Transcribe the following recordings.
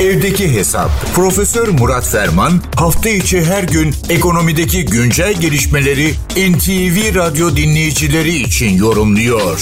Evdeki Hesap. Profesör Murat Ferman hafta içi her gün ekonomideki güncel gelişmeleri NTV Radyo dinleyicileri için yorumluyor.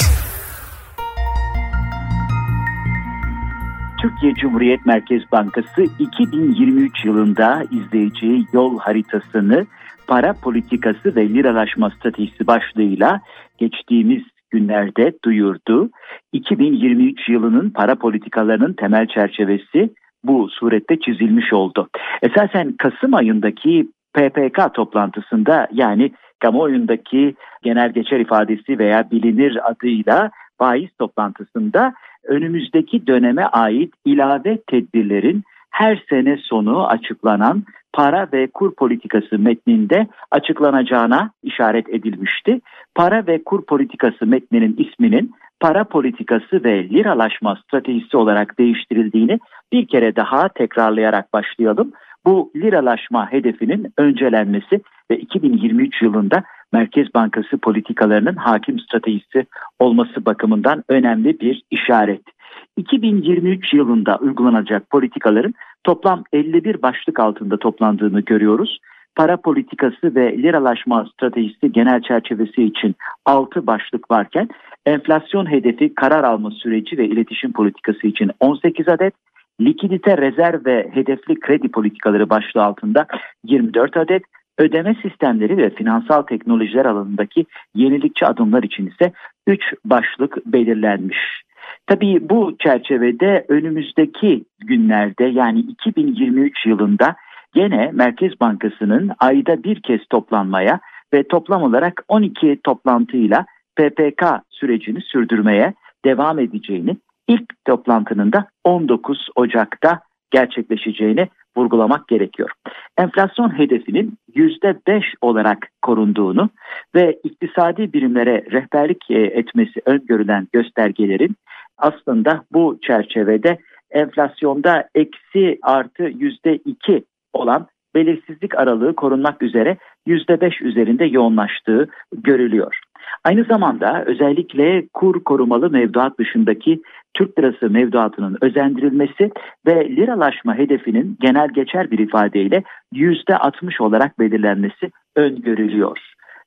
Türkiye Cumhuriyet Merkez Bankası 2023 yılında izleyeceği yol haritasını para politikası ve liralaşma stratejisi başlığıyla geçtiğimiz günlerde duyurdu. 2023 yılının para politikalarının temel çerçevesi bu surette çizilmiş oldu. Esasen Kasım ayındaki PPK toplantısında yani kamuoyundaki genel geçer ifadesi veya bilinir adıyla faiz toplantısında önümüzdeki döneme ait ilave tedbirlerin her sene sonu açıklanan para ve kur politikası metninde açıklanacağına işaret edilmişti. Para ve kur politikası metninin isminin para politikası ve liralaşma stratejisi olarak değiştirildiğini bir kere daha tekrarlayarak başlayalım. Bu liralaşma hedefinin öncelenmesi ve 2023 yılında Merkez Bankası politikalarının hakim stratejisi olması bakımından önemli bir işaret. 2023 yılında uygulanacak politikaların toplam 51 başlık altında toplandığını görüyoruz. Para politikası ve liralaşma stratejisi genel çerçevesi için 6 başlık varken enflasyon hedefi karar alma süreci ve iletişim politikası için 18 adet, likidite rezerv ve hedefli kredi politikaları başlığı altında 24 adet, ödeme sistemleri ve finansal teknolojiler alanındaki yenilikçi adımlar için ise 3 başlık belirlenmiş. Tabii bu çerçevede önümüzdeki günlerde yani 2023 yılında gene Merkez Bankası'nın ayda bir kez toplanmaya ve toplam olarak 12 toplantıyla PPK sürecini sürdürmeye devam edeceğini ilk toplantının da 19 Ocak'ta gerçekleşeceğini vurgulamak gerekiyor. Enflasyon hedefinin %5 olarak korunduğunu ve iktisadi birimlere rehberlik e, etmesi öngörülen göstergelerin aslında bu çerçevede enflasyonda eksi artı %2 olan belirsizlik aralığı korunmak üzere %5 üzerinde yoğunlaştığı görülüyor. Aynı zamanda özellikle kur korumalı mevduat dışındaki Türk lirası mevduatının özendirilmesi ve liralaşma hedefinin genel geçer bir ifadeyle %60 olarak belirlenmesi öngörülüyor.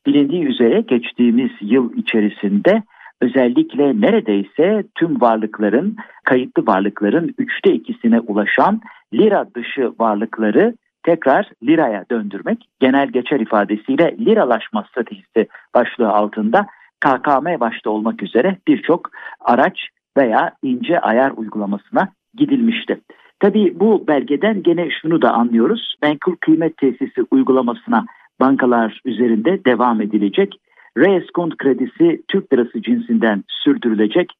Bilindiği üzere geçtiğimiz yıl içerisinde özellikle neredeyse tüm varlıkların, kayıtlı varlıkların üçte ikisine ulaşan lira dışı varlıkları tekrar liraya döndürmek genel geçer ifadesiyle liralaşma stratejisi başlığı altında KKM başta olmak üzere birçok araç veya ince ayar uygulamasına gidilmişti. Tabii bu belgeden gene şunu da anlıyoruz. Menkul kıymet tesisi uygulamasına bankalar üzerinde devam edilecek. Reeskont kredisi Türk lirası cinsinden sürdürülecek.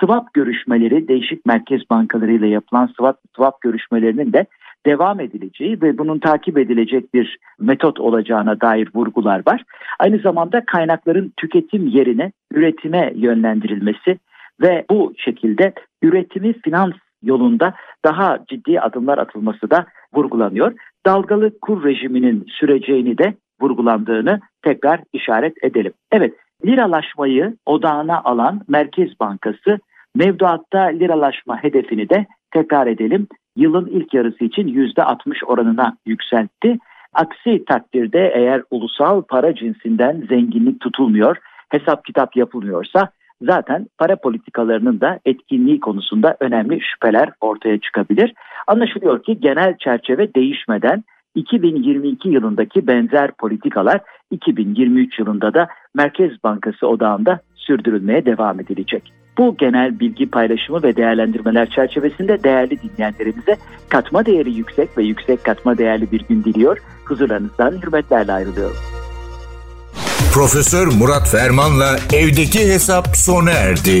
Swap görüşmeleri değişik merkez bankalarıyla yapılan swap, swap görüşmelerinin de devam edileceği ve bunun takip edilecek bir metot olacağına dair vurgular var. Aynı zamanda kaynakların tüketim yerine üretime yönlendirilmesi ve bu şekilde üretimi finans yolunda daha ciddi adımlar atılması da vurgulanıyor. Dalgalı kur rejiminin süreceğini de vurgulandığını tekrar işaret edelim. Evet, liralaşmayı odağına alan Merkez Bankası mevduatta liralaşma hedefini de tekrar edelim yılın ilk yarısı için %60 oranına yükseltti. Aksi takdirde eğer ulusal para cinsinden zenginlik tutulmuyor, hesap kitap yapılmıyorsa zaten para politikalarının da etkinliği konusunda önemli şüpheler ortaya çıkabilir. Anlaşılıyor ki genel çerçeve değişmeden 2022 yılındaki benzer politikalar 2023 yılında da Merkez Bankası odağında sürdürülmeye devam edilecek. Bu genel bilgi paylaşımı ve değerlendirmeler çerçevesinde değerli dinleyenlerimize katma değeri yüksek ve yüksek katma değerli bir gün diliyor. Huzurlarınızdan hürmetlerle ayrılıyorum. Profesör Murat Ferman'la evdeki hesap sona erdi.